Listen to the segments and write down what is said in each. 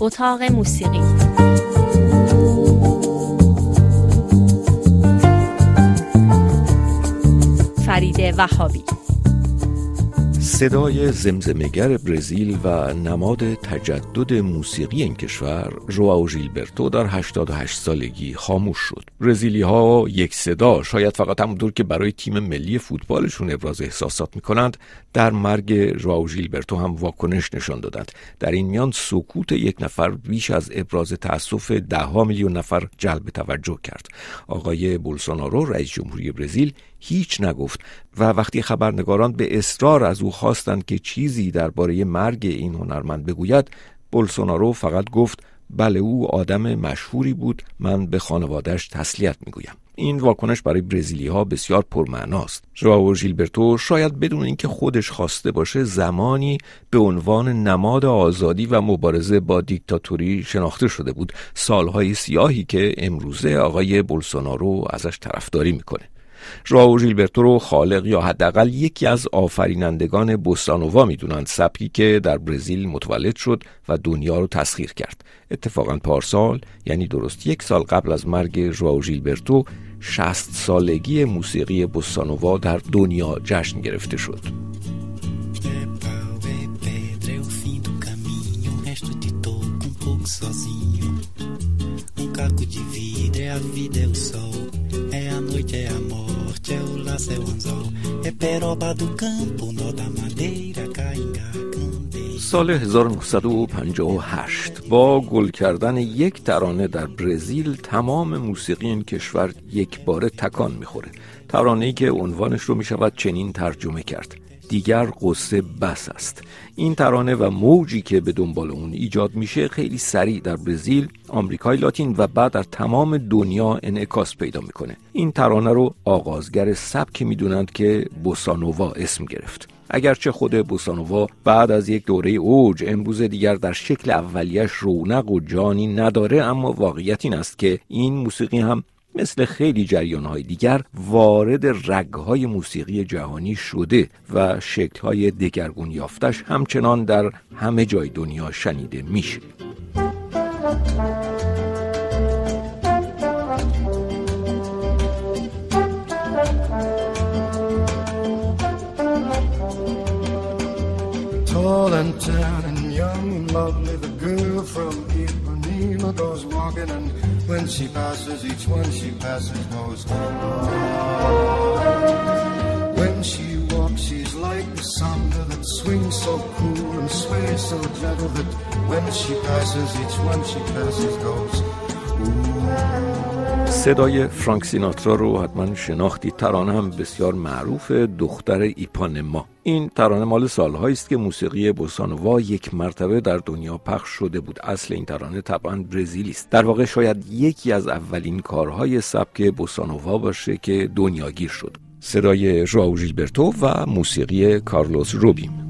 اتاق موسیقی. فرید وهابی. صدای زمزمگر برزیل و نماد تجدد موسیقی این کشور رواو ژیلبرتو در 88 سالگی خاموش شد. برزیلی ها یک صدا شاید فقط همونطور که برای تیم ملی فوتبالشون ابراز احساسات می‌کنند در مرگ رواو ژیلبرتو هم واکنش نشان دادند. در این میان سکوت یک نفر بیش از ابراز تاسف ده میلیون نفر جلب توجه کرد. آقای بولسونارو رئیس جمهوری برزیل هیچ نگفت و وقتی خبرنگاران به اصرار از او خواستند که چیزی درباره مرگ این هنرمند بگوید بولسونارو فقط گفت بله او آدم مشهوری بود من به خانوادهش تسلیت می‌گویم. این واکنش برای برزیلی ها بسیار پرمعناست. ژائو ژیلبرتو شاید بدون اینکه خودش خواسته باشه زمانی به عنوان نماد آزادی و مبارزه با دیکتاتوری شناخته شده بود. سالهای سیاهی که امروزه آقای بولسونارو ازش طرفداری می‌کنه. ژائو ژیلبرتو رو خالق یا حداقل یکی از آفرینندگان بوسانووا می‌دونند. سبکی که در برزیل متولد شد و دنیا رو تسخیر کرد. اتفاقا پارسال یعنی درست یک سال قبل از مرگ ژائو ژیلبرتو شست سالگی موسیقی بوسانووا در دنیا جشن گرفته شد. noite, é a morte, é o laço, é o anzol, é peroba do campo, nó da madeira, caingá. سال 1958 با گل کردن یک ترانه در برزیل تمام موسیقی این کشور یک باره تکان می‌خوره. ترانه‌ای که عنوانش رو می‌شود چنین ترجمه کرد. دیگر قصه بس است. این ترانه و موجی که به دنبال اون ایجاد میشه خیلی سریع در برزیل، آمریکای لاتین و بعد در تمام دنیا انعکاس پیدا می‌کنه. این ترانه رو آغازگر سبک می‌دونند که بوسانووا اسم گرفت. اگرچه خود بوسانووا بعد از یک دوره اوج امروز دیگر در شکل اولیش رونق و جانی نداره اما واقعیت این است که این موسیقی هم مثل خیلی جریانهای دیگر وارد رگهای موسیقی جهانی شده و شکلهای دگرگون یافتش همچنان در همه جای دنیا شنیده میشه. Tall and tan and young and lovely, the girl from Ipanema goes walking and when she passes, each one she passes goes When she walks, she's like the samba that swings so cool and sways so gentle that when she passes, each one she passes goes صدای فرانک سیناترا رو حتما شناختی. ترانه هم بسیار معروف دختر ایپانما این ترانه مال سالهایی است که موسیقی بوسانووا یک مرتبه در دنیا پخش شده بود. اصل این ترانه طبعا برزیلی است. در واقع شاید یکی از اولین کارهای سبک بوسانووا باشه که دنیاگیر شد. صدای ژائو ژیلبرتو و موسیقی کارلوس روبیم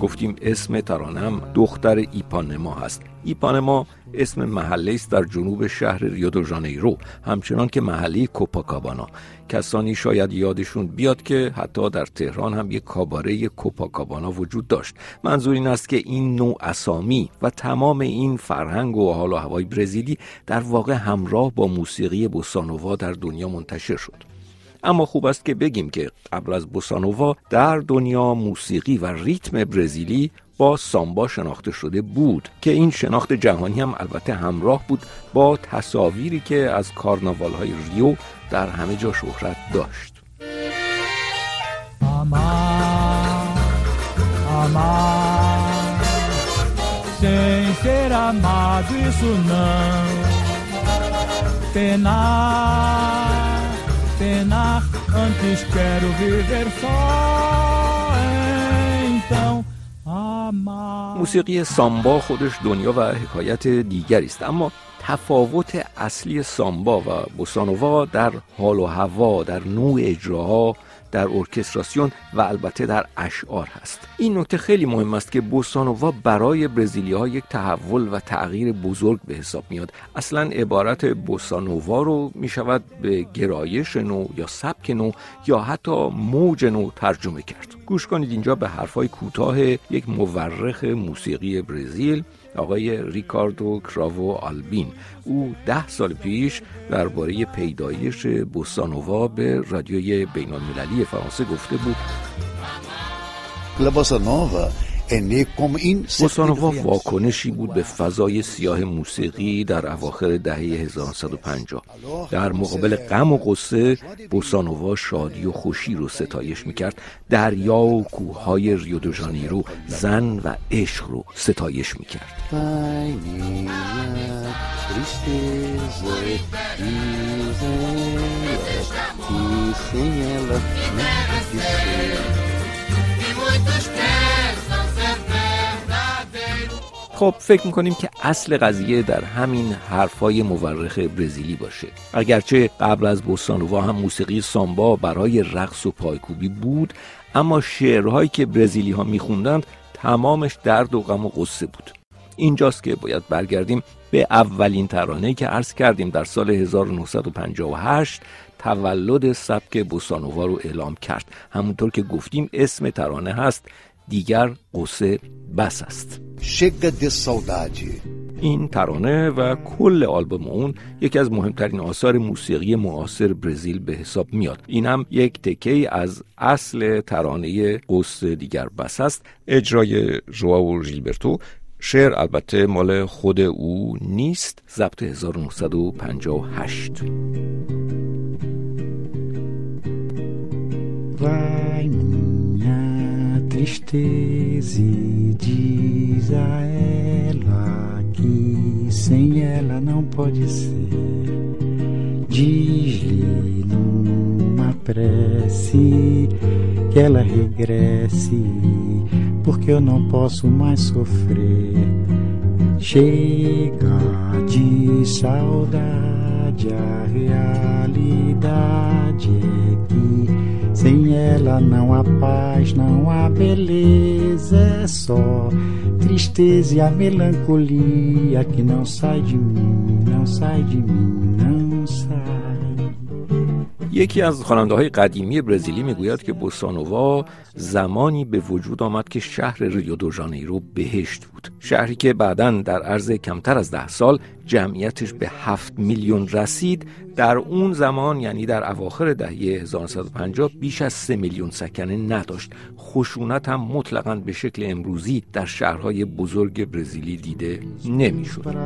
گفتیم اسم ترانم دختر ایپانما هست. ایپانما اسم محله است در جنوب شهر ریو دو ژانیرو همچنان که محله کوپاکابانا. کسانی شاید یادشون بیاد که حتی در تهران هم یک کاباره کوپاکابانا وجود داشت. منظور این است که این نوع اسامی و تمام این فرهنگ و حال و هوای برزیلی در واقع همراه با موسیقی بوسانووا در دنیا منتشر شد. اما خوب است که بگیم که قبل از بوسانووا در دنیا موسیقی و ریتم برزیلی با سامبا شناخته شده بود که این شناخت جهانی هم البته همراه بود با تصاویری که از کارناوال های ریو در همه جا شهرت داشت. penar, antes quero viver só. Então, موسیقی سامبا خودش دنیا و حکایت دیگری است اما تفاوت اصلی سامبا و بوسانووا در حال و هوا در نوع اجراها در ارکستراسیون و البته در اشعار هست. این نکته خیلی مهم است که بوسانووا برای برزیلی ها یک تحول و تغییر بزرگ به حساب میاد. اصلا عبارت بوسانووا رو می شود به گرایش نو یا سبک نو یا حتی موج نو ترجمه کرد. گوش کنید اینجا به حرفای کوتاه یک مورخ موسیقی برزیل آقای ریکاردو کراوو آلبین. او ده سال پیش درباره پیدایش بوسانووا به رادیوی بین المللی فرانسه گفته بود بوسانووا واکنشی بود به فضای سیاه موسیقی در اواخر دهه 1950 در مقابل غم و قصه بوسانووا شادی و خوشی رو ستایش می‌کرد. دریا و کوههای ریو دو ژانیرو زن و عشق رو ستایش می‌کرد. خب فکر می‌کنیم که اصل قضیه در همین حرفای مورخ برزیلی باشه. اگرچه قبل از بوسانووا هم موسیقی سامبا برای رقص و پایکوبی بود اما شعرهایی که برزیلی ها میخوندند تمامش درد و غم و قصه بود. اینجاست که باید برگردیم به اولین ترانه که عرض کردیم در سال 1958 تولد سبک بوسانووا رو اعلام کرد. همونطور که گفتیم اسم ترانه هست دیگر قصه بس است. این ترانه و کل آلبوم اون یکی از مهمترین آثار موسیقی معاصر برزیل به حساب میاد. این هم یک تکه از اصل ترانه قص دیگر بس است. اجرای ژواو ژیلبرتو. شعر البته مال خود او نیست. ضبط 1958 tristeza e diz a ela que sem ela não pode ser. Diz-lhe numa prece que ela regresse, porque eu não posso mais sofrer. Chega de saudade, a realidade é que sem ela não há paz, não há beleza, é só tristeza e a melancolia que não sai de mim, não sai de mim, não sai. یکی از خواننده های قدیمی برزیلی می‌گوید که بوسانووا زمانی به وجود آمد که شهر ریو دو ژانیرو بهشت بود شهری که بعدا در عرض کمتر از ده سال جمعیتش به هفت میلیون رسید در اون زمان یعنی در اواخر دهه 1950 بیش از سه میلیون سکنه نداشت. خشونت هم مطلقا به شکل امروزی در شهرهای بزرگ برزیلی دیده نمی‌شد.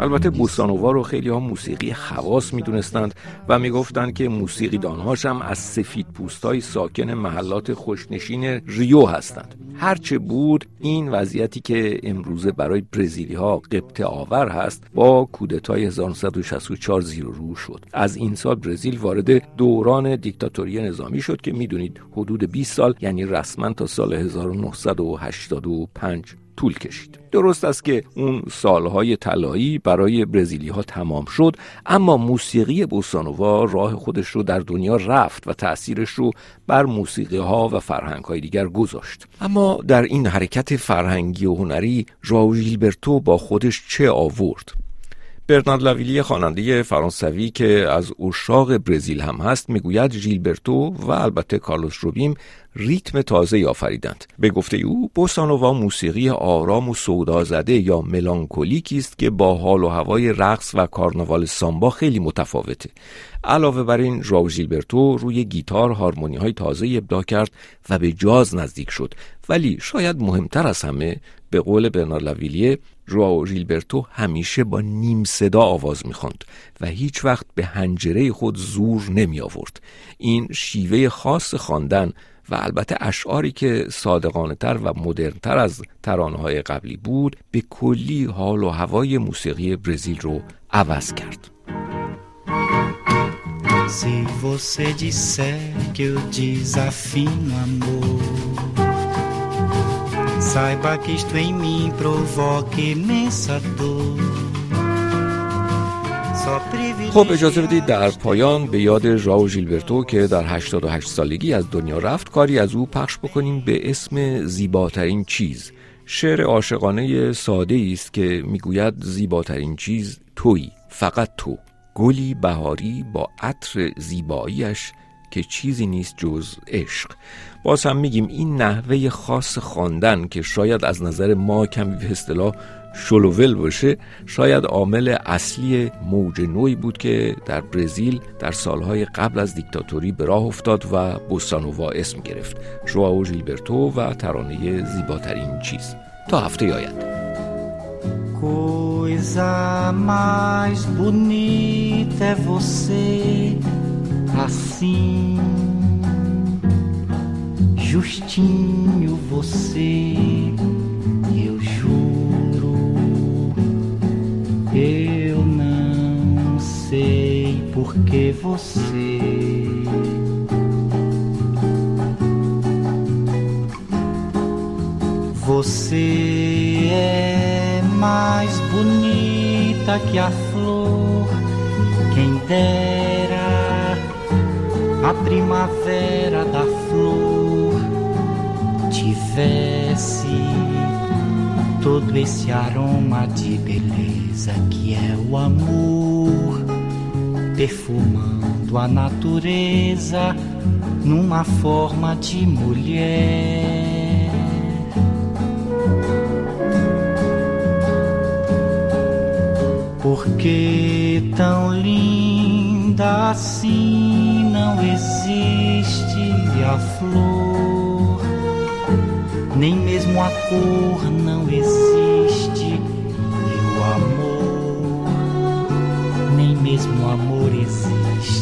البته بوسانووا رو خیلی ها موسیقی خواص می‌دونستند و می‌گفتند که موسیقی دانهاش هم از سفید پوستای ساکن محلات خوشنشین ریو هستند. هرچه بود این وضعیتی که امروزه برای برزیلی ها قبط آور هست با کودتای 1964 زیر رو شد. از این سال برزیل وارد دوران دیکتاتوری نظامی شد که می‌دونید حدود 20 سال یعنی رسما تا سال 1985 طول کشید. درست است که اون سالهای طلایی برای برزیلی ها تمام شد اما موسیقی بوسانووا راه خودش رو در دنیا رفت و تأثیرش رو بر موسیقی ها و فرهنگ های دیگر گذاشت. اما در این حرکت فرهنگی و هنری ژائو ژیلبرتو با خودش چه آورد؟ برنارد لاویلی خواننده فرانسوی که از اشاق برزیل هم هست می‌گوید ژیلبرتو و البته کارلوس روبیم ریتم تازه آفریدند. به گفته او بوسانووا موسیقی آرام و سودازده یا ملانکولیکی است که با حال و هوای رقص و کارناوال سامبا خیلی متفاوته. علاوه بر این ژائو ژیلبرتو روی گیتار هارمونی های تازه ابداع کرد و به جاز نزدیک شد. ولی شاید مهمتر از همه به قول برنار لاویلیه ژائو ژیلبرتو همیشه با نیم صدا آواز می‌خواند و هیچ وقت به هنجره خود زور نمی آورد این شیوه خاص خواندن و البته اشعاری که صادقانه تر و مدرن تر از ترانه های قبلی بود به کلی حال و هوای موسیقی برزیل رو عوض کرد Se você disser que eu desafino amor, saiba que isto em mim provoca imensa dor. خب اجازه بدید در پایان به یاد ژائو ژیلبرتو که در 88 سالگی از دنیا رفت کاری از او پخش بکنیم به اسم زیباترین چیز. شعر عاشقانه ساده است که می‌گوید زیباترین چیز تویی فقط تو. گلی بهاری با عطر زیباییش که چیزی نیست جز عشق. باز هم میگیم این نحوه خاص خواندن که شاید از نظر ما کمی به اصطلاح شلوول باشه شاید عامل اصلی موج نوعی بود که در برزیل در سالهای قبل از دیکتاتوری به راه افتاد و بوسانووا اسم گرفت. ژواو ژیلبرتو و ترانه زیباترین چیز. تا هفته آینده. Coisa mais bonita é você assim, justinho você, que você. Você é mais bonita que a flor, quem dera a primavera da flor tivesse todo esse aroma de beleza que é o amor, perfumando a natureza numa forma de mulher. Porque tão linda assim não existe a flor, nem mesmo a cor não existe, mesmo amor existe.